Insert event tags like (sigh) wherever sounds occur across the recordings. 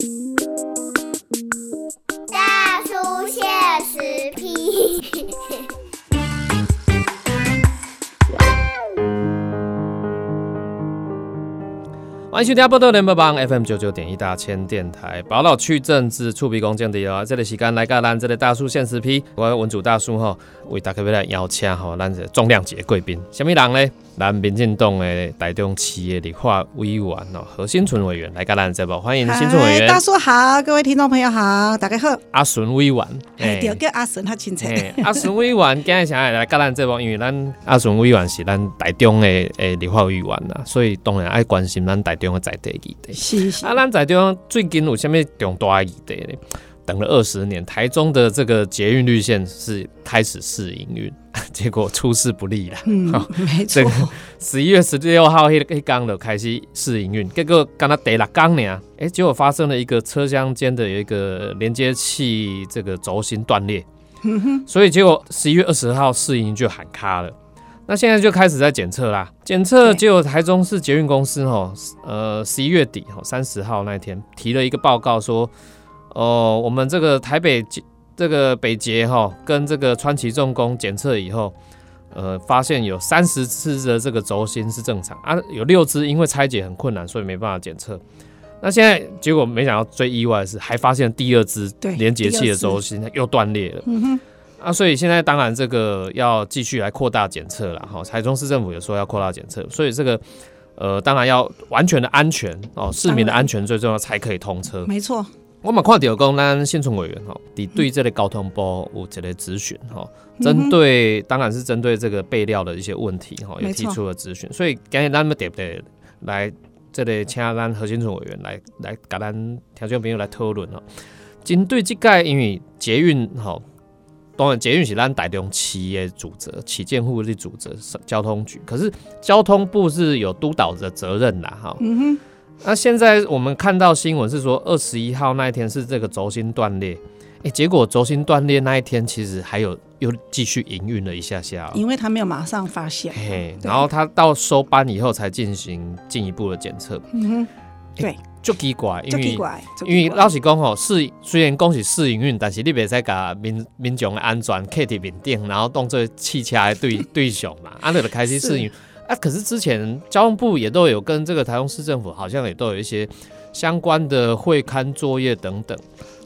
大欢迎收听波多联播帮 FM 九九点一大千电台，宝岛区政治触鼻公见的哦，这里时间来个咱这里大叔现实批，我文主大叔吼为大家要来邀请吼咱这重量级的贵宾，什么人呢？咱民进党的台中企业立法委员哦，何新存委员来个咱这部，欢迎新存委员。大叔好，各位听众朋友好，大家好。阿顺委员，哎，叫阿顺，他亲切。阿顺委员今日想要来个咱这部，因为咱阿顺委员是咱台中的诶立法委员呐，所以当然爱关心咱台中的在地议题。是是。啊，咱在中最近有啥物重大议题呢？等了二十年，台中的这个捷运绿线是开始试营运，(laughs) 结果出事不利了。嗯，(laughs) 没错。十一月十六号黑黑刚的开始试营运，结果刚刚得了刚呢，哎，结果发生了一个车厢间的有一个连接器这个轴心断裂，所以结果十一月二十号试营就喊卡了。那现在就开始在检测啦，检测结果台中市捷运公司哈，呃，十一月底哈三十号那天提了一个报告说。哦，我们这个台北这个北捷哈，跟这个川崎重工检测以后，呃，发现有三十次的这个轴心是正常啊，有六只因为拆解很困难，所以没办法检测。那现在结果没想到最意外的是，还发现第二只连接器的轴心又断裂了。嗯哼。啊，所以现在当然这个要继续来扩大检测了哈。台中市政府也说要扩大检测，所以这个呃，当然要完全的安全哦，市民的安全最重要才可以通车。没错。我们看到讲，咱新村委员哈，你对这类交通部有一个咨询哈，针对当然是针对这个备料的一些问题哈，也提出了咨询。所以今日咱们得不得来这里请咱核心村委员来来跟咱听众朋友来讨论哦。针对这个，因为捷运吼，当然捷运是咱台中企业主责、企建户的主责，交通局。可是交通部是有督导的责任啦，哈。嗯哼。那现在我们看到新闻是说，二十一号那一天是这个轴心断裂，哎，结果轴心断裂那一天其实还有又继续营运了一下下，因为他没有马上发现，嘿，然后他到收班以后才进行进一步的检测，嗯哼，对，就奇怪，因为因为老实讲吼，试虽然讲是试营运，但是你别再甲民民众的安全客体面顶，然后当做汽车的对 (laughs) 对象嘛，安尼的开始试营。啊，可是之前交通部也都有跟这个台中市政府，好像也都有一些相关的会刊作业等等。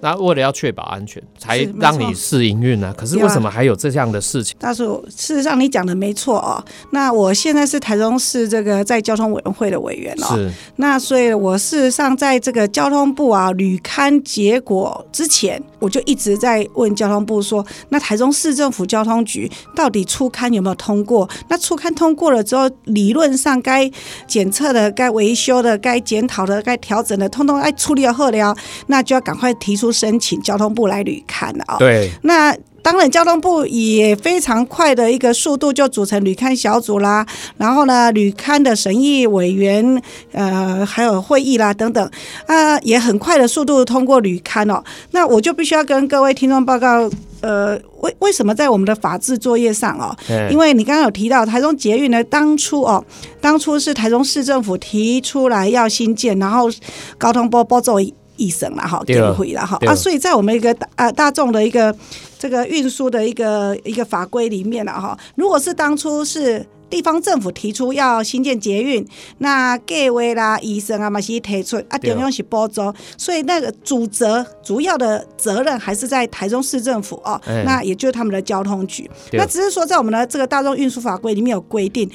那为了要确保安全，才让你试营运呢？可是为什么还有这样的事情？大叔，事实上你讲的没错哦。那我现在是台中市这个在交通委员会的委员哦。是。那所以，我事实上在这个交通部啊旅刊结果之前，我就一直在问交通部说：那台中市政府交通局到底初刊有没有通过？那初刊通过了之后，理论上该检测的、该维修的、该检讨的、该调整的，通通爱处理好了，那就要赶快提出。申请交通部来旅刊啊，对，那当然交通部也非常快的一个速度就组成旅刊小组啦，然后呢，旅刊的审议委员呃还有会议啦等等啊，也很快的速度通过旅刊哦。那我就必须要跟各位听众报告，呃，为为什么在我们的法制作业上哦，因为你刚刚有提到台中捷运呢，当初哦，当初是台中市政府提出来要新建，然后交通部拨走。一生了哈，电回了哈。啊，所以在我们一个大大众的一个这个运输的一个一个法规里面了哈，如果是当初是地方政府提出要新建捷运，那计划啦、医生啊嘛是提出啊，中央是补助，所以那个主责主要的责任还是在台中市政府哦，那也就是他们的交通局，那只是说在我们的这个大众运输法规里面有规定。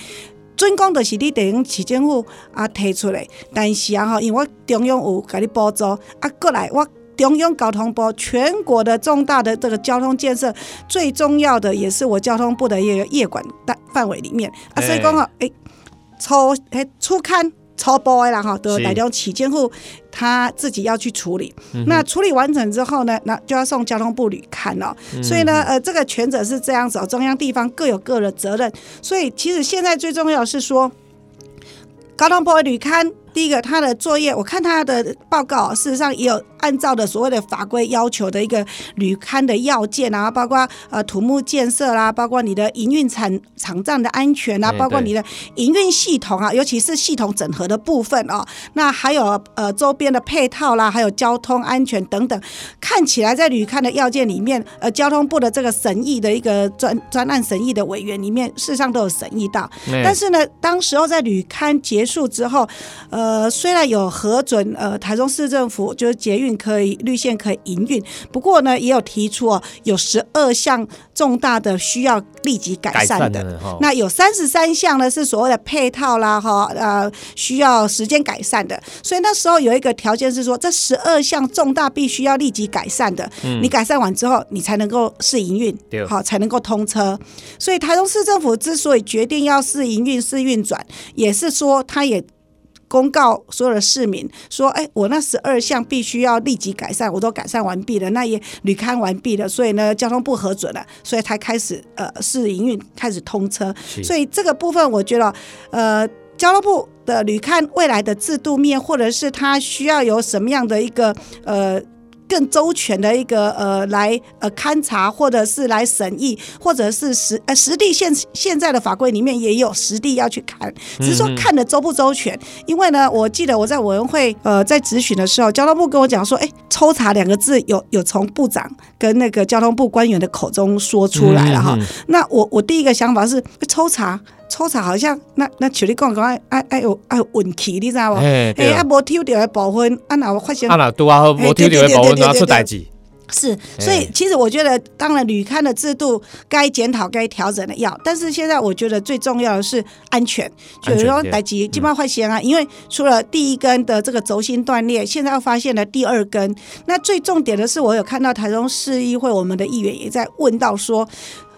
准讲就是你地方市政府啊提出来，但是啊吼，因为我中央有给你补助，啊过来我中央交通部全国的重大的这个交通建设，最重要的也是我交通部的一个业管大范围里面啊，所以讲啊，诶，初诶初刊。超波的啦哈，都代表起监护他自己要去处理。那处理完成之后呢，那就要送交通部旅看了。所以呢，呃，这个权责是这样子，中央地方各有各的责任。所以其实现在最重要是说，交通部旅刊第一个他的作业，我看他的报告，事实上也有按照的所谓的法规要求的一个旅刊的要件啊，包括呃土木建设啦，包括你的营运场场站的安全啊，包括你的营运系统啊，尤其是系统整合的部分哦。那还有呃周边的配套啦，还有交通安全等等，看起来在旅刊的要件里面，呃，交通部的这个审议的一个专专案审议的委员里面，事实上都有审议到。哎但是呢，当时候在旅刊结束之后，呃，虽然有核准，呃，台中市政府就是捷运可以绿线可以营运，不过呢，也有提出哦，有十二项重大的需要立即改改善善的。那有三十三项呢，是所谓的配套啦，哈，呃，需要时间改善的。所以那时候有一个条件是说，这十二项重大必须要立即改善的，你改善完之后，你才能够试营运好，才能够通车。所以台中市政府之所以决定要试营运、试运转，也是说他也。公告所有的市民说：“哎，我那十二项必须要立即改善，我都改善完毕了，那也履勘完毕了，所以呢，交通部核准了，所以才开始呃试营运，开始通车。所以这个部分，我觉得呃，交通部的旅看未来的制度面，或者是它需要有什么样的一个呃。”更周全的一个呃来呃勘察，或者是来审议，或者是实呃实地现现在的法规里面也有实地要去看，只是说看的周不周全。因为呢，我记得我在委员会呃在质询的时候，交通部跟我讲说，哎，抽查两个字有有从部长跟那个交通部官员的口中说出来了哈。嗯嗯那我我第一个想法是抽查。抽查好像那那像你讲讲爱爱爱有爱有运气，你知道无？哎对啊，无抽到的部分，啊，若有发生啊那拄啊好，无抽到的保温拿出代志，是，所以其实我觉得，当然旅刊的制度该检讨、该调整的要，但是现在我觉得最重要的是安全，就是说来及基本上会先啊，因为除了第一根的这个轴心断裂，现在又发现了第二根，那最重点的是，我有看到台中市议会我们的议员也在问到说。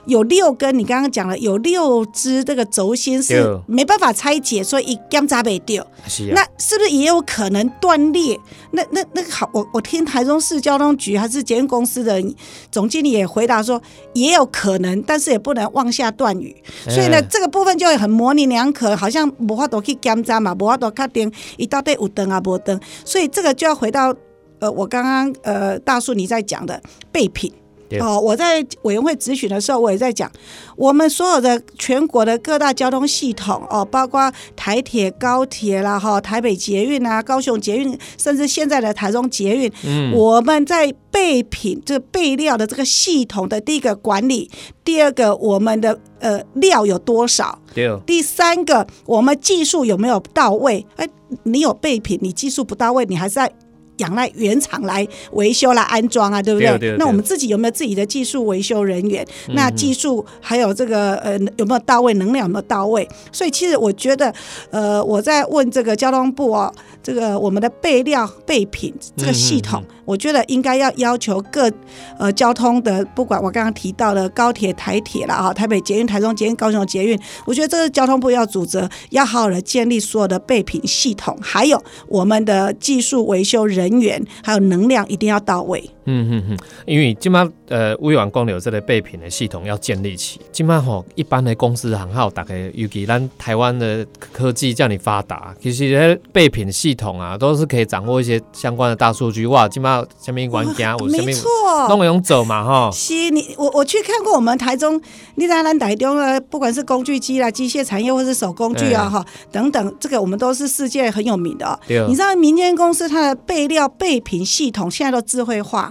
有六根，你刚刚讲了，有六支这个轴心是对没办法拆解，所以一检查不掉。那是不是也有可能断裂？那那那个好，我我听台中市交通局还是捷运公司的总经理也回答说，也有可能，但是也不能妄下断语。所以呢，哎这个部分就会很模棱两可，好像无法度去检查嘛，无法度确定伊到底有灯啊无灯。所以这个就要回到呃，我刚刚呃大树你在讲的备品。对哦，我在委员会咨询的时候，我也在讲，我们所有的全国的各大交通系统哦，包括台铁、高铁啦，哈，台北捷运啊、高雄捷运，甚至现在的台中捷运，嗯，我们在备品这个备料的这个系统的第一个管理，第二个我们的呃料有多少，对，第三个我们技术有没有到位？哎，你有备品，你技术不到位，你还是在。仰赖原厂来维修、来安装啊，对不对？对对对那我们自己有没有自己的技术维修人员？嗯那技术还有这个呃有没有到位？能量有没有到位？所以其实我觉得，呃，我在问这个交通部哦，这个我们的备料备品这个系统，嗯我觉得应该要要求各呃交通的，不管我刚刚提到的高铁、台铁啦，哈，台北捷运、台中捷运、高雄捷运，我觉得这是交通部要组织，要好好的建立所有的备品系统，还有我们的技术维修人员，还有能量一定要到位。嗯嗯嗯，因为今麦呃，委员讲了这个备品的系统要建立起。今麦吼，一般的公司行号，大概尤其咱台湾的科技叫你发达，其实咧备品系统啊，都是可以掌握一些相关的大数据。哇，今麦下面玩家，我没错，弄个用走嘛哈。是你我我去看过我们台中，你在咱台中的，不管是工具机啦、机械产业或是手工具啊嗯哈、等等，这个我们都是世界很有名的哦。对你知道民间公司它的备料备品系统现在都智慧化，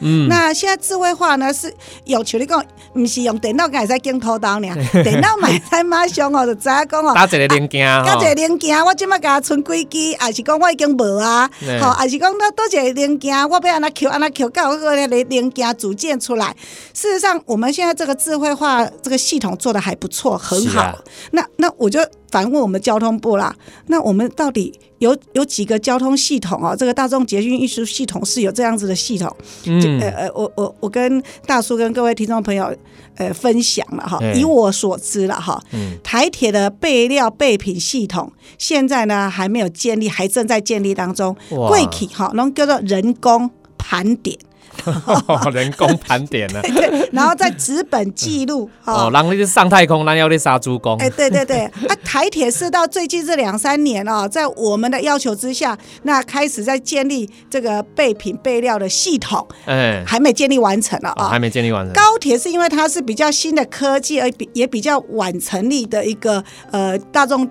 嗯，那现在智慧化呢是有像你讲，不是用电脑会使镜头刀呢，(laughs) 电脑买在马上哦就知影讲哦。打一个零件甲哈一个零件，我即摆甲存几支，还是讲我已经无啊？对吼，还是讲那多一个零件，我要安那 Q 安那 Q 到个零零件组件出来。事实上，我们现在这个智慧化这个系统做的还不错，很好。啊那那我就反问我们交通部啦，那我们到底有有几个交通系统哦？这个大众捷运运输系统是有这样子的系统？嗯呃呃，我我我跟大叔跟各位听众朋友呃分享了哈，哎以我所知了哈，嗯台铁的备料备品系统现在呢还没有建立，还正在建立当中。哇贵体哈，能叫做人工盘点。(laughs) 人工盘点呢？(laughs) 对，然后再纸本记录 (laughs) 哦，哦。让你上太空，咱要你杀猪工哎，。对对对，啊，台铁是到最近这两三年哦，在我们的要求之下，那开始在建立这个备品备料的系统，哎，还没建立完成了啊。哦还没建立完成。高铁是因为它是比较新的科技，而比也比较晚成立的一个呃大众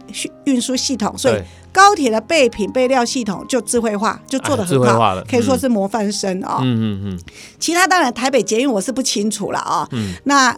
运运输系统，所以对高铁的备品备料系统就智慧化，就做得啊智很好，慧化了。可以说是模范生啊、嗯嗯嗯，其他当然台北捷运我是不清楚了啊、嗯。那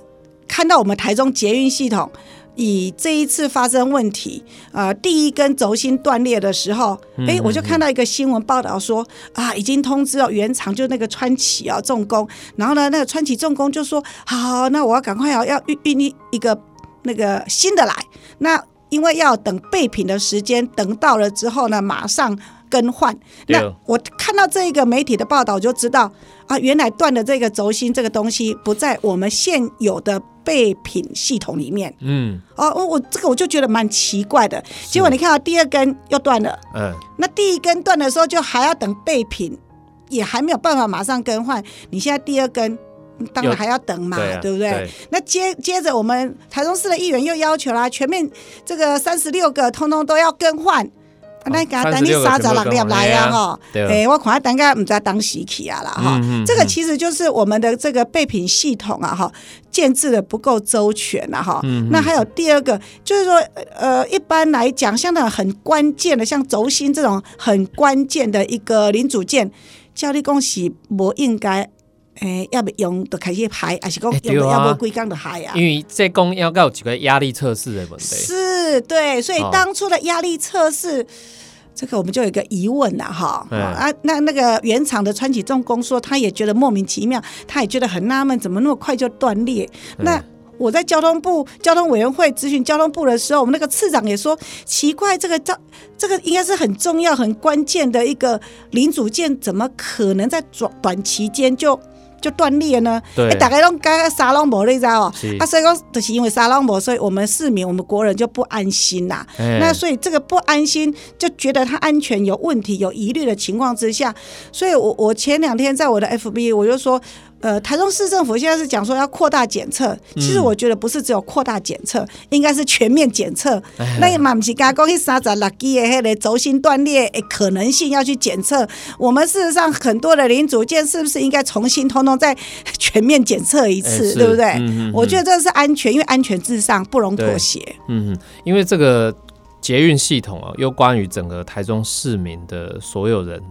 看到我们台中捷运系统。以这一次发生问题，呃，第一根轴心断裂的时候，嗯哎、我就看到一个新闻报道说，啊，已经通知了原厂，就那个川崎啊重工，然后呢，那个川崎重工就说，好，那我要赶快要要运运一一个那个新的来，那因为要等备品的时间，等到了之后呢，马上更换。那我看到这个媒体的报道，我就知道啊，原来断的这个轴心这个东西不在我们现有的备品系统里面。嗯哦，我我这个我就觉得蛮奇怪的。结果你看到第二根又断了，嗯，那第一根断的时候就还要等备品，也还没有办法马上更换。你现在第二根。当然又还要等嘛，对啊对不对？对那接接着我们台中市的议员又要求啦，全面这个三十六个通通都要更换。啊那给他等你36个三十六粒全部更换来啊哈，哎，我看他等下唔知当时去啊啦哈嗯嗯，这个其实就是我们的这个备品系统啊哈，建制的不够周全啊哈。嗯那还有第二个就是说，呃，一般来讲，像那种很关键的，像轴心这种很关键的一个零组件，教力恭喜不应该。诶，要不用就开始排，还是讲要不规工就害啊？因为这工要有几个压力测试的问题。是，对，所以哦当初的压力测试。这个我们就有一个疑问了哈，嗯啊，那那个原厂的川崎重工说，他也觉得莫名其妙，他也觉得很纳闷，怎么那么快就断裂？嗯那我在交通部交通委员会咨询交通部的时候，我们那个次长也说，奇怪，这个这这个应该是很重要、很关键的一个零组件，怎么可能在短短期间就就断裂呢？对欸大概拢刚沙龙无，你知道哦？啊，所以讲就是因为沙龙无，所以我们市民、我们国人就不安心呐、哎那所以这个不安心，就觉得它安全有问题、有疑虑的情况之下，所以我我前两天在我的 FB 我就说。呃，台中市政府现在是讲说要扩大检测，其实我觉得不是只有扩大检测，应该是全面检测。那也嘛不是刚讲去三十六支的迄个轴心断裂的可能性要去检测。我们事实上很多的零组件是不是应该重新通通再全面检测一次，哎对不对？嗯嗯嗯我觉得这是安全，因为安全至上，不容妥协。嗯，因为这个捷运系统啊，又关于整个台中市民的所有人，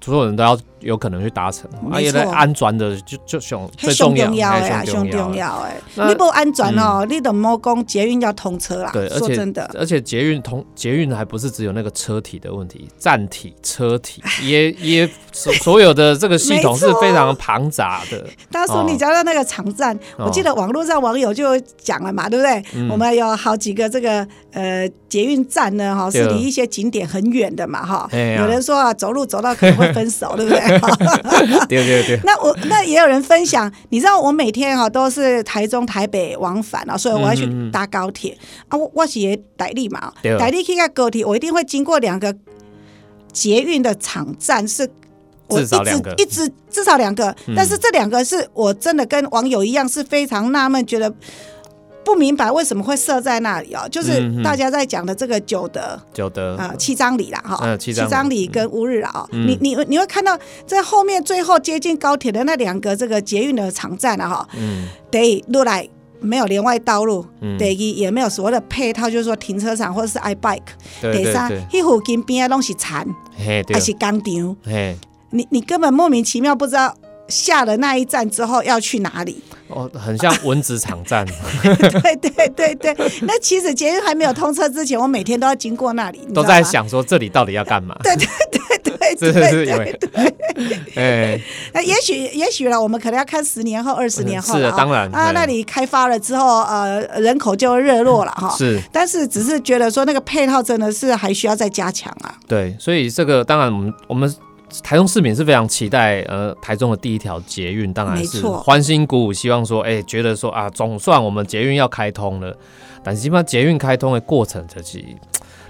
所有人都要有可能去达成，啊，也来安全的就就上最重要，重要的啊，哎上重。要的。那你不安全哦，你都莫讲捷运要通车啦。对，而且真的，而且捷运通捷运还不是只有那个车体的问题，站体、车体也也所所有的这个系统是非常庞杂的。(laughs) 当初你讲到那个场站，哦我记得网络上网友就讲了嘛，对不对？嗯我们有好几个这个呃捷运站呢，哈，是离一些景点很远的嘛，哈。哎呀有人说啊，走路走到可能会分手，对不对？对对对，那我那也有人分享，你知道我每天哈都是台中台北往返啊，所以我要去搭高铁。啊。我我是也台历嘛对，台里去个高铁，我一定会经过两个捷运的场站是。我一直一直至少两个，嗯但是这两个是我真的跟网友一样是非常纳闷，觉得不明白为什么会设在那里哦。就是大家在讲的这个九德，九德。啊，七张里啦，哈，嗯七张里。跟乌日啊，嗯。你你你会看到在后面最后接近高铁的那两个这个捷运的场站啊，哈，嗯。得一路来没有连外道路，嗯，第一也没有所谓的配套，就是说停车场或者是 i bike，第三对。对对，，迄附近边啊拢是田嘿对。还，是工厂，你你根本莫名其妙不知道。下了那一站之后要去哪里？哦，很像蚊子场站，(laughs) 对对对对，那其实捷运还没有通车之前，我每天都要经过那里。都在想说这里到底要干嘛？对对对对这对 (laughs) 是因为，(laughs) 哎，那也许也许了，我们可能要看十年后、二十年后是的当然啊那里开发了之后，呃，人口就会热络了哈。是但是只是觉得说那个配套真的是还需要再加强啊。对，所以这个当然我们我们。台中市民是非常期待，呃，台中的第一条捷运，当然是欢欣鼓舞，希望说，哎、觉得说啊，总算我们捷运要开通了，但是基本上捷运开通的过程就是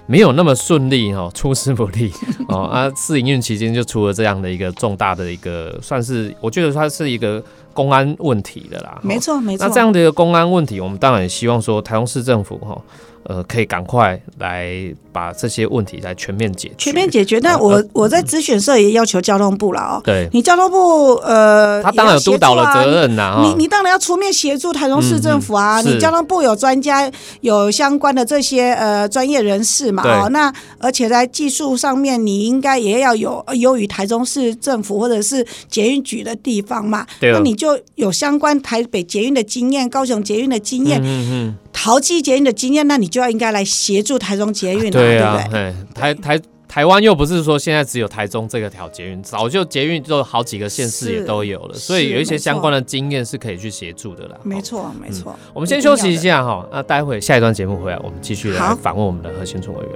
没有那么顺利哦，出师不利 (laughs) 哦啊，试营运期间就出了这样的一个重大的一个，算是我觉得它是一个公安问题的啦。没错没错。那这样的一个公安问题，我们当然也希望说台中市政府哈。呃，可以赶快来把这些问题来全面解决。全面解决。那我我在咨询社也要求交通部了哦。对。你交通部呃，他当然有督导的责任呐。你你当然要出面协助台中市政府啊。你交通部有专家，有相关的这些呃专业人士嘛。哦。那而且在技术上面，你应该也要有优于台中市政府或者是捷运局的地方嘛。对。那你就有相关台北捷运的经验，高雄捷运的经验。嗯嗯。淘机捷运的经验，那你就要应该来协助台中捷运了，对不对？台台台湾又不是说现在只有台中这个条捷运，早就捷运就好几个县市也都有了，所以有一些相关的经验是可以去协助的啦。没错，没错。我们先休息一下哈，那待会下一段节目回来，我们继续来访问我们的核心村委员。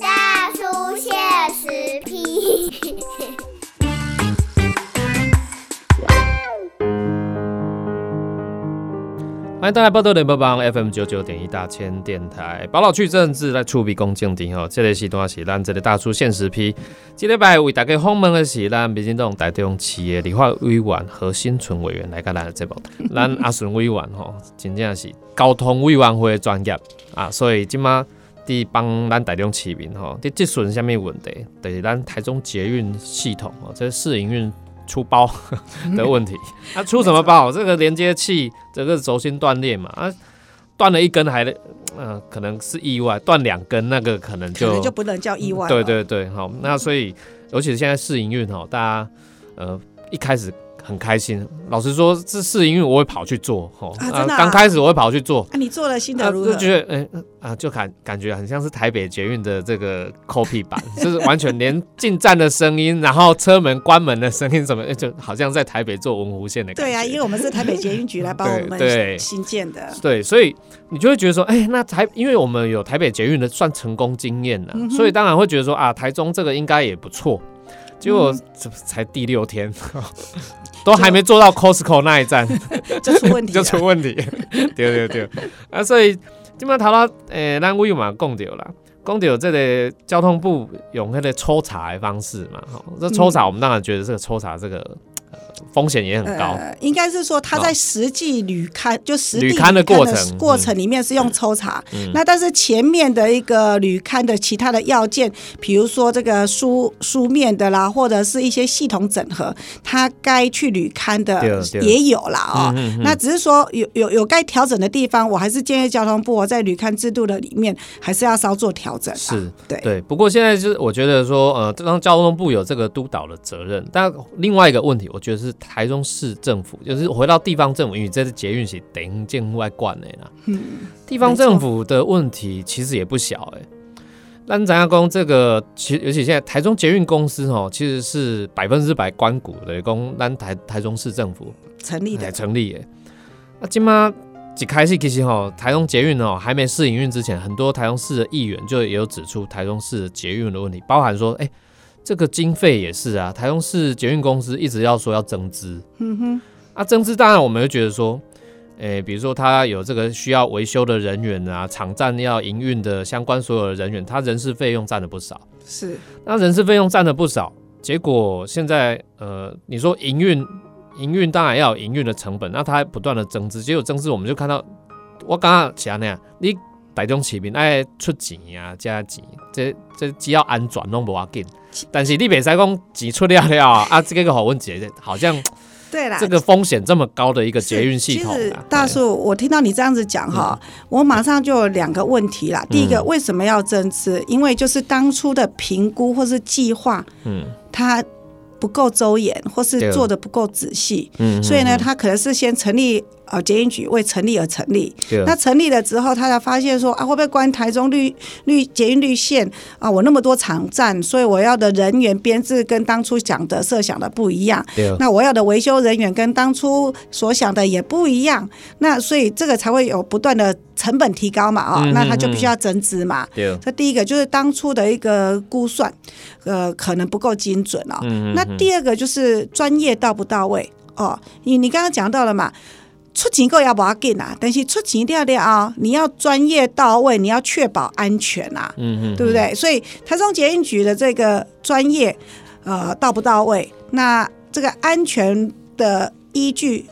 大叔现实批。欢迎大家报道联播帮 FM 九九点一大千电台，宝老去政治来触笔公敬庭吼，这里是段是咱这里大叔现实批，今礼拜为大家访问的是咱民进党台中企业理化委员何新存委员来跟咱的节目，(laughs) 咱阿顺委员吼，真正是交通委员会的专业啊，所以今嘛伫帮咱台中市民吼，伫即顺什么问题，就是咱台中捷运系统哦，这试营运。出包 (laughs) 的问题，那 (laughs) 出什么包？这个连接器整个轴心断裂嘛，啊，断了一根还，嗯，可能是意外，断两根那个可能就就不能叫意外。对对对，好，那所以，尤其是现在试营运哈，大家呃一开始。很开心，老实说，这是因为我会跑去做，哦，啊，刚开始我会跑去做，啊，你做了心得如何？就觉得，哎，啊，就感感觉很像是台北捷运的这个 copy 版，(laughs) 就是完全连进站的声音，然后车门关门的声音什么，就好像在台北做文湖线的感觉。对啊，因为我们是台北捷运局来帮 (laughs) 我们新建的，对，所以你就会觉得说，哎，那台，因为我们有台北捷运的算成功经验了，所以当然会觉得说，啊，台中这个应该也不错。结果这才第六天。(laughs) 都还没做到 Costco 那一站，(laughs) 就出问题，就出问题，对对对，啊，所以今麦头到诶，咱委嘛讲到啦，讲到这个交通部用那个抽查的方式嘛，吼，这抽查我们当然觉得这个抽查这个。风险也很高，应该是说他在实际旅刊就实地旅刊的过程过程里面是用抽查，那但是前面的一个旅刊的其他的要件，比如说这个书书面的啦，或者是一些系统整合，他该去旅刊的也有啦哦。那只是说有有有该调整的地方，我还是建议交通部在旅刊制度的里面还是要稍作调整。是对。对，不过现在就是我觉得说呃，当交通部有这个督导的责任，但另外一个问题，我觉得是。台中市政府就是回到地方政府，因为这次捷运是等建户外管的啦。嗯，地方政府的问题其实也不小哎。但咱家公这个，其尤其现在台中捷运公司哦，其实是百分之百关股的，公咱台台中市政府成立的，成立诶。那今嘛一开始其实吼，台中捷运哦还没试营运之前，很多台中市的议员就也有指出台中市的捷运的问题，包含说哎。这个经费也是啊，台中市捷运公司一直要说要增资，嗯哼，啊增资当然我们会觉得说，诶，比如说他有这个需要维修的人员啊，场站要营运的相关所有的人员，他人事费用占了不少，是，那人事费用占了不少，结果现在呃，你说营运营运当然要有营运的成本，那它不断的增资，结果增资我们就看到，我刚刚讲那样，你台中市民爱出钱啊加钱，这这只要安全拢无要紧。但是你袂使讲钱出了了啊，这个好问题，好像对啦，这个风险这么高的一个捷运系统，大叔，我听到你这样子讲哈，我马上就有两个问题啦。第一个，为什么要增资？因为就是当初的评估或是计划，嗯，它不够周延，或是做的不够仔细，嗯，所以呢，它可能是先成立。呃，捷运局为成立而成立，那成立了之后，他才发现说啊，会不会关台中绿绿捷运绿线啊？我那么多场站，所以我要的人员编制跟当初讲的设想的不一样。那我要的维修人员跟当初所想的也不一样。那所以这个才会有不断的成本提高嘛？啊，那他就必须要增资嘛。这第一个就是当初的一个估算，呃，可能不够精准哦。那第二个就是专业到不到位哦。你你刚刚讲到了嘛？出钱够要不要紧啊，但是出钱了了啊，你要专业到位，你要确保安全啊，嗯嗯，对不对？所以台中捷运局的这个专业，呃，到不到位？那这个安全的依据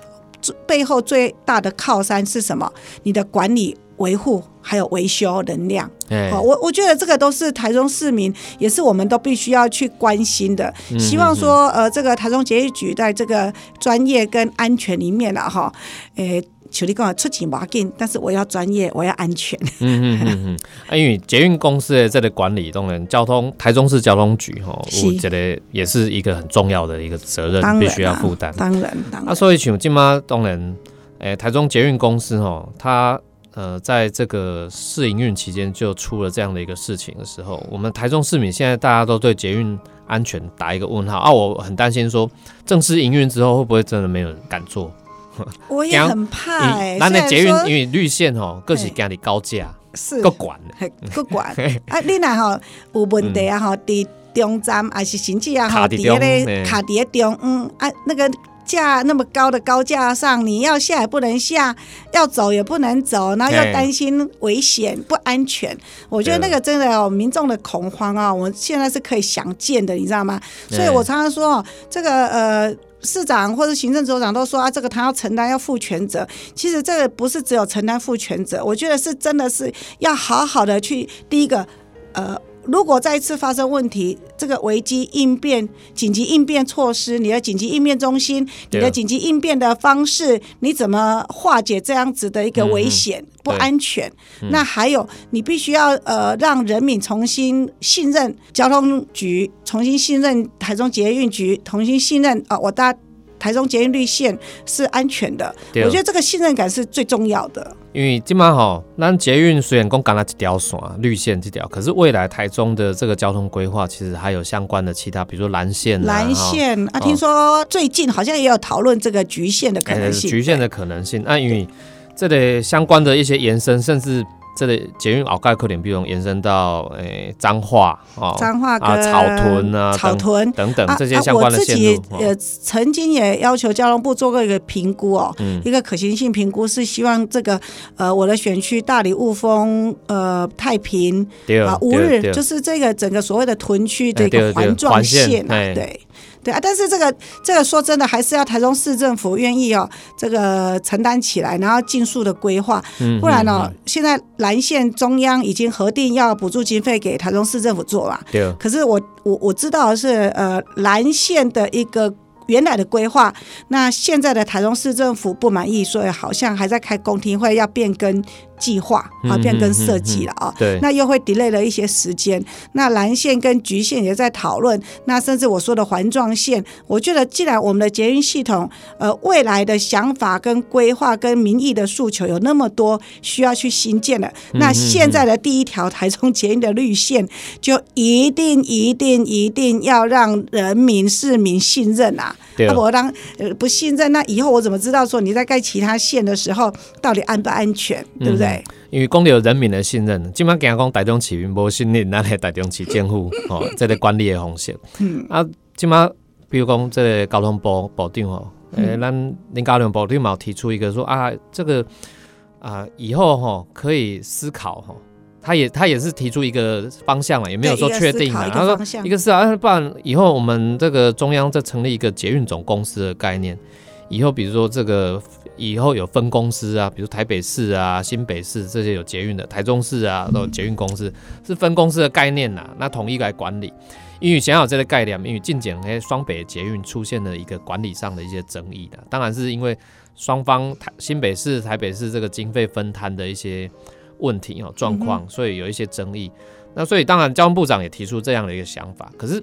背后最大的靠山是什么？你的管理、维护还有维修能量。哎好，我我觉得这个都是台中市民，也是我们都必须要去关心的。嗯希望说，呃，这个台中捷运局在这个专业跟安全里面了哈，诶。求你跟我出钱不要紧，但是我要专业，我要安全。嗯嗯嗯嗯，(laughs) 啊，因为捷运公司的这个管理，当然交通台中市交通局哈，我觉得也是一个很重要的一个责任，啊、必须要负担。当然，当然。啊，所以像今嘛，当然，诶、台中捷运公司吼，它呃，在这个试营运期间就出了这样的一个事情的时候，我们台中市民现在大家都对捷运安全打一个问号啊，我很担心说正式营运之后会不会真的没有人敢做？(laughs) 我也很怕哎、欸，咱的捷运因为绿线吼，各是家里高架，是各管的。(laughs) 嘿不管啊，你那吼有问题啊吼，伫中站还是甚至啊吼，卡伫中伫迄嘿个卡伫咧中嗯啊那个。架那么高的高架上，你要下也不能下，要走也不能走，然后又担心危险不安全。我觉得那个真的哦，民众的恐慌啊，我现在是可以想见的，你知道吗？所以我常常说哦，这个呃。市长或者行政首长都说啊，这个他要承担，要负全责。其实这个不是只有承担负全责，我觉得是真的是要好好的去第一个，呃，如果再一次发生问题，这个危机应变、紧急应变措施，你的紧急应变中心，你的紧急应变的方式，你怎么化解这样子的一个危险、不安全？那还有，你必须要呃让人民重新信任交通局，重新信任台中捷运局，重新信任啊、我搭台中捷运绿线是安全的。我觉得这个信任感是最重要的。因为今嘛吼，咱捷运虽然讲干了一条线绿线这条，可是未来台中的这个交通规划，其实还有相关的其他，比如说蓝线、啊、蓝哈线啊，哦听说最近好像也有讨论这个局限的可哎能性。局限的可能性。那因为这类相关的一些延伸，甚至这里捷运鳌盖克点，比如延伸到诶彰化哦，彰化跟啊草屯啊草屯等等啊这些相关的啊、我自己线路。哦呃曾经也要求交通部做过一个评估哦，嗯一个可行性评估是希望这个呃我的选区大理雾峰呃太平对啊五日就是这个整个所谓的屯区的一哎对对个环状环线线啊，哎对。对啊，但是这个这个说真的，还是要台中市政府愿意哦，这个承担起来，然后尽速的规划，嗯不然哦，嗯现在蓝线中央已经核定要补助经费给台中市政府做了，对。可是我我我知道的是，呃，蓝线的一个原来的规划，那现在的台中市政府不满意，所以好像还在开公听会，要变更计划啊，嗯变更设计了啊。对那又会 delay 了一些时间。那蓝线跟橘线也在讨论，那甚至我说的环状线，我觉得既然我们的捷运系统，呃，未来的想法跟规划跟民意的诉求有那么多需要去新建的，嗯那现在的第一条台中捷运的绿线，就一定一定一定要让人民市民信任啊！对啊，我当呃不信任，那以后我怎么知道说你在盖其他线的时候到底安不安全，对不对？因为讲到人民的信任，今晚讲讲台中市民无信任咱的台中市政府 (laughs) 哦，这个管理的方式。嗯啊，今晚比如讲这个交通部部长哦，诶、咱林高雄部长嘛提出一个说啊，这个啊以后哈、可以思考哈、他也他也是提出一个方向了，也没有说确定啊。他说一个是啊，不然以后我们这个中央再成立一个捷运总公司的概念，以后比如说这个以后有分公司啊，比如台北市啊、新北市这些有捷运的，台中市啊都有捷运公司，是分公司的概念呐、那统一来管理。因为想要有这个概念，因为近年诶双北捷运出现了一个管理上的一些争议的，当然是因为双方台新北市、台北市这个经费分摊的一些问题哦状况，所以有一些争议。那所以当然交通部长也提出这样的一个想法，可是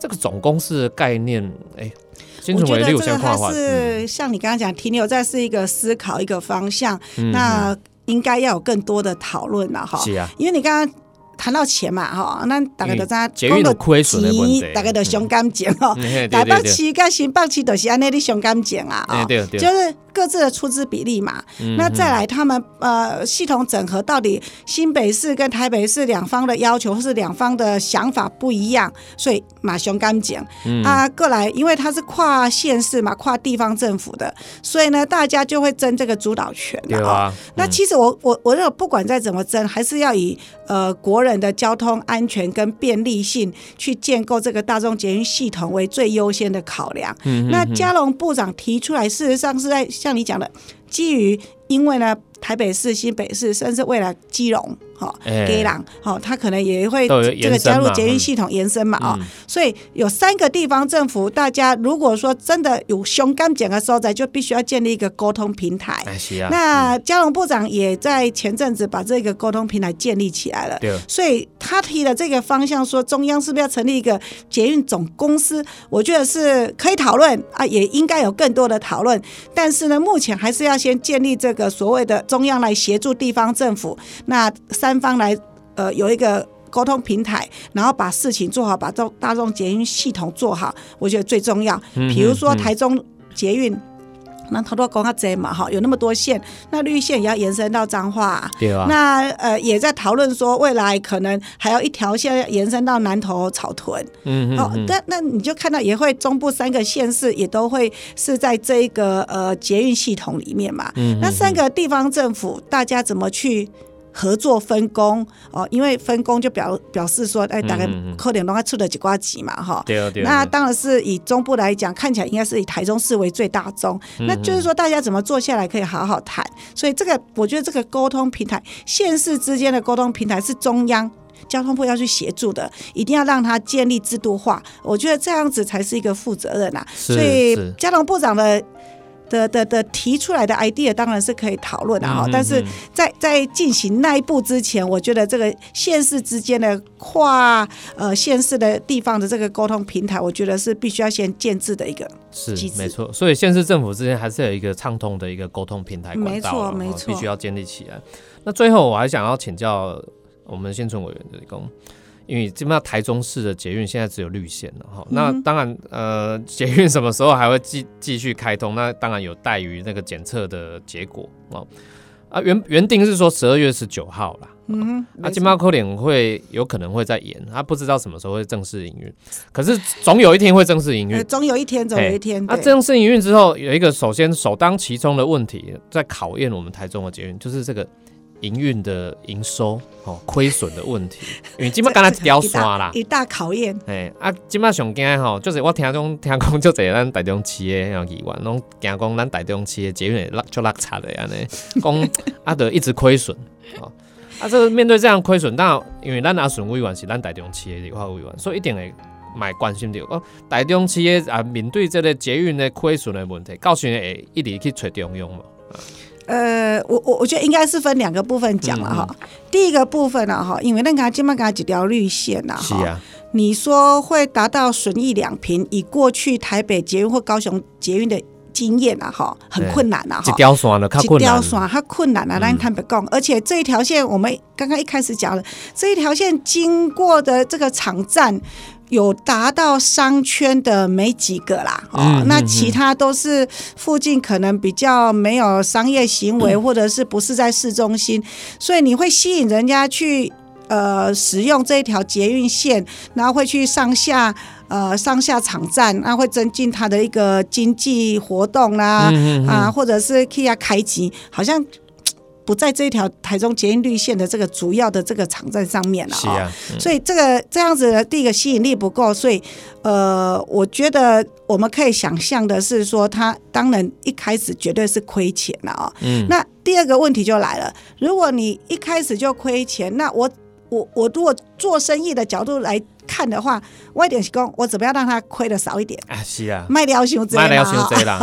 这个总公司的概念，哎，新我觉得这个还线画画，嗯。是像你刚刚讲，停留在是一个思考一个方向，嗯。那应该要有更多的讨论了哈。是啊，因为你刚刚谈到钱嘛哈，那大概就知道捷运有亏损的问题。大概就伤感情哦。嗯嘿对台北对。对，市跟新北市都是安尼，的伤感情啊，哦，哎对对。就是各自的出资比例嘛。嗯那再来，他们呃系统整合到底新北市跟台北市两方的要求或是两方的想法不一样，所以马雄刚讲嗯。啊，过来，因为它是跨县市嘛，跨地方政府的，所以呢，大家就会争这个主导权了啊，那其实我我我认为不管再怎么争，还是要以呃国人的交通安全跟便利性去建构这个大众捷运系统为最优先的考量。嗯那嘉龙部长提出来，事实上是在像你讲的，基于因为呢台北市、新北市，甚至未来基隆。哈，哎给朗，好，它可能也会这个加入捷运嗯系统延伸嘛，啊，嗯所以有三个地方政府，大家如果说真的有胸肝讲的所在，就必须要建立一个沟通平台。哎是啊，那嘉龙部长也在前阵子把这个沟通平台建立起来了。对，所以他提的这个方向，说中央是不是要成立一个捷运总公司？我觉得是可以讨论啊，也应该有更多的讨论。但是呢，目前还是要先建立这个所谓的中央来协助地方政府，那三方来呃有一个。沟通平台，然后把事情做好，把大大众捷运系统做好，我觉得最重要。嗯比如说嗯台中捷运，那头都讲较济嘛，哈，有那么多线，那绿线也要延伸到彰化、啊。对啊，那呃也在讨论说，未来可能还有一条线要延伸到南投草屯。哦，嗯嗯哦那那你就看到也会中部三个县市也都会是在这一个呃捷运系统里面嘛。嗯那三个地方政府大家怎么去？合作分工哦，因为分工就表表示说，哎，大概嗯嗯嗯可能都要出了几瓜几嘛，哈。对啊对啊，那当然是以中部来讲，看起来应该是以台中市为最大宗。嗯那就是说，大家怎么坐下来可以好好谈。所以这个，我觉得这个沟通平台，县市之间的沟通平台是中央。交通部要去协助的，一定要让它建立制度化。我觉得这样子才是一个负责任啊。所以是交通部长的的的的提出来的 idea 当然是可以讨论的哈、但是嗯在在进行那一步之前，我觉得这个县市之间的跨呃县市的地方的这个沟通平台，我觉得是必须要先建制的一个。是没错，所以县市政府之间还是有一个畅通的一个沟通平台没错没错必须要建立起来。那最后我还想要请教我们新村委员的工。因为基本上台中市的捷运现在只有绿线了哈，那嗯当然呃 (laughs) 捷运什么时候还会继继续开通？那当然有待于那个检测的结果哦。啊原原定是说十二月十九号啦，嗯，啊，金猫扣脸会有可能会再延，他不知道什么时候会正式营运，可是总有一天会正式营运呃。总有一天，总有一天。啊，正式营运之后，有一个首先首当其冲的问题，在考验我们台中的捷运，就是这个营运的营收哦亏损的问题，因为今麦刚才掉刷啦。一大考验。哎，啊，今麦上惊吼，就是我听讲听讲，就侪咱台中市的像议员拢惊讲，咱台中市的捷运会落就落差的安尼，(laughs) 讲啊，就一直亏损哦。啊，这个面对这样亏损，当然因为咱阿顺委员是咱台中市的立法委员，所以一定会买关心着哦，台中市的啊面对这个捷运的亏损的问题，到时会一直去找中央无？呃，我我我觉得应该是分两个部分讲了哈。第一个部分呢哈，因为那个金马给他几条绿线呐哈，是啊，你说会达到损益两平，以过去台北捷运或高雄捷运的经验啊哈，很困难啊哈。一条线就较一困难条。线它困难啊，嗯咱坦白讲，而且这一条线我们刚刚一开始讲了，这一条线经过的这个场站有达到商圈的没几个啦，哦，那其他都是附近可能比较没有商业行为，或者是不是在市中心，所以你会吸引人家去。呃，使用这一条捷运线，然后会去上下呃上下场站，那会增进它的一个经济活动啦，嗯嗯啊，或者是 Kia 开机，好像嘖不在这一条台中捷运绿线的这个主要的这个场站上面了、啊，嗯。所以这个这样子的第一个吸引力不够，所以呃，我觉得我们可以想象的是说，它当然一开始绝对是亏钱了啊、嗯。那第二个问题就来了，如果你一开始就亏钱，那我我我如果做生意的角度来看的话，我一点是讲，我怎么样让他亏的少一点。啊是啊，卖了伤济嘛，卖了伤济啦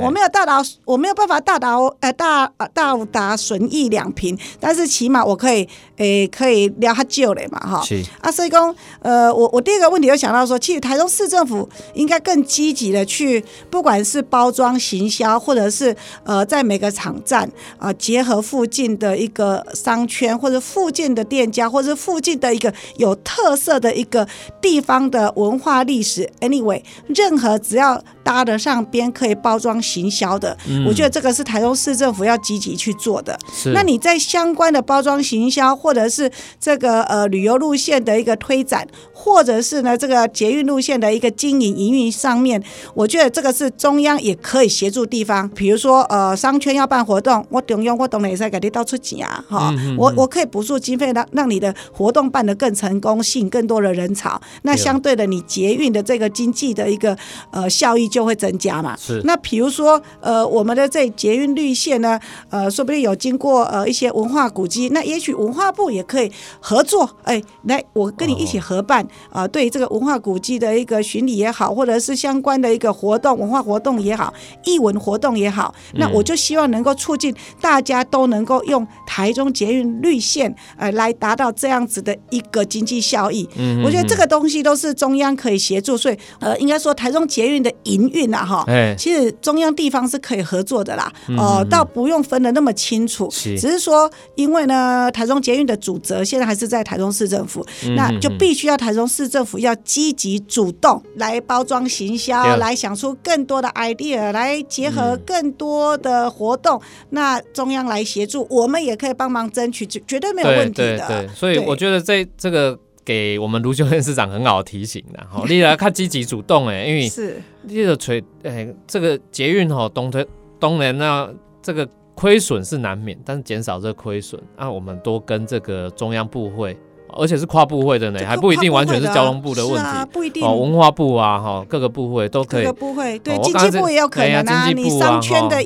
我没有到达，我没有办法到达呃大呃到达损益两平，但是起码我可以诶、可以聊他久嘞嘛哈。是啊，所以讲，呃，我我第一个问题就想到说，其实台中市政府应该更积极的去，不管是包装行销，或者是呃，在每个场站啊、结合附近的一个商圈，或者附近的店家，或者附近的一个有特色的一个地方的文化历史。Anyway，任何只要搭得上边可以包装行销的，嗯我觉得这个是台中市政府要积极去做的。那你在相关的包装行销，或者是这个呃旅游路线的一个推展，或者是呢这个捷运路线的一个经营营运上面，我觉得这个是中央也可以协助地方。比如说呃商圈要办活动，我中央我懂也在给你到处挤啊，哈、嗯我我可以补助经费让让你的活动办得更成功，吸引更多的人潮。那相对的，你捷运的这个经济的一个呃效益就会增加嘛。是那比如说，呃，我们的这捷运绿线呢，呃，说不定有经过呃一些文化古迹，那也许文化部也可以合作，哎，来，我跟你一起合办啊、呃对这个文化古迹的一个巡礼也好，或者是相关的一个活动、文化活动也好、艺文活动也好，那我就希望能够促进大家都能够用台中捷运绿线，呃，来达到这样子的一个经济效益。嗯我觉得这个东西都是中央可以协助，所以呃，应该说台中捷运的营运啊，哈，哎。其实中央地方是可以合作的啦，呃，倒不用分的那么清楚，只是说因为呢，台中捷运的主责现在还是在台中市政府，那就必须要台中市政府要积极主动来包装行销，对来想出更多的 idea，来结合更多的活动，那中央来协助，我们也可以帮忙争取，绝绝对没有对问题的。对对，所以我觉得这这个给我们卢秀燕市长很好的提醒啦，吼，(laughs) 你来看积极主动诶，因为是。你的锤诶，这个捷运吼，东推东联那这个亏损是难免，但是减少这个亏损，那、我们多跟这个中央部会，而且是跨部会的呢，还不一定完全是交通部的问是啊，题。不一定哦，文化部啊，哈，各个部会都可以各个。部会，对哦经济部也有可能啊，你经济部啊商圈的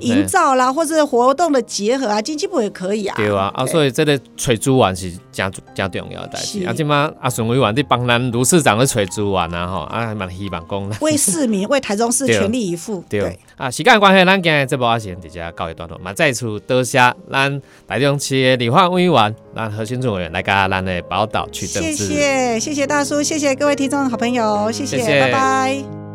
营造啦，或者活动的结合啊，经济部也可以啊。对啊，啊，所以这个找资源是真真重要的代志。是啊，即马阿孙委员在帮咱卢市长咧找资源啊，吼，啊，蛮希望讲。为市民、为台中市 (laughs) 全力以赴。对啊，时间关系，咱今日这部啊先直接告一段落，嘛再次多谢咱台中市的李焕委员，咱核心组委员来甲咱的报道去政谢。谢谢谢大叔，谢谢各位听众好朋友，谢谢，谢谢拜拜。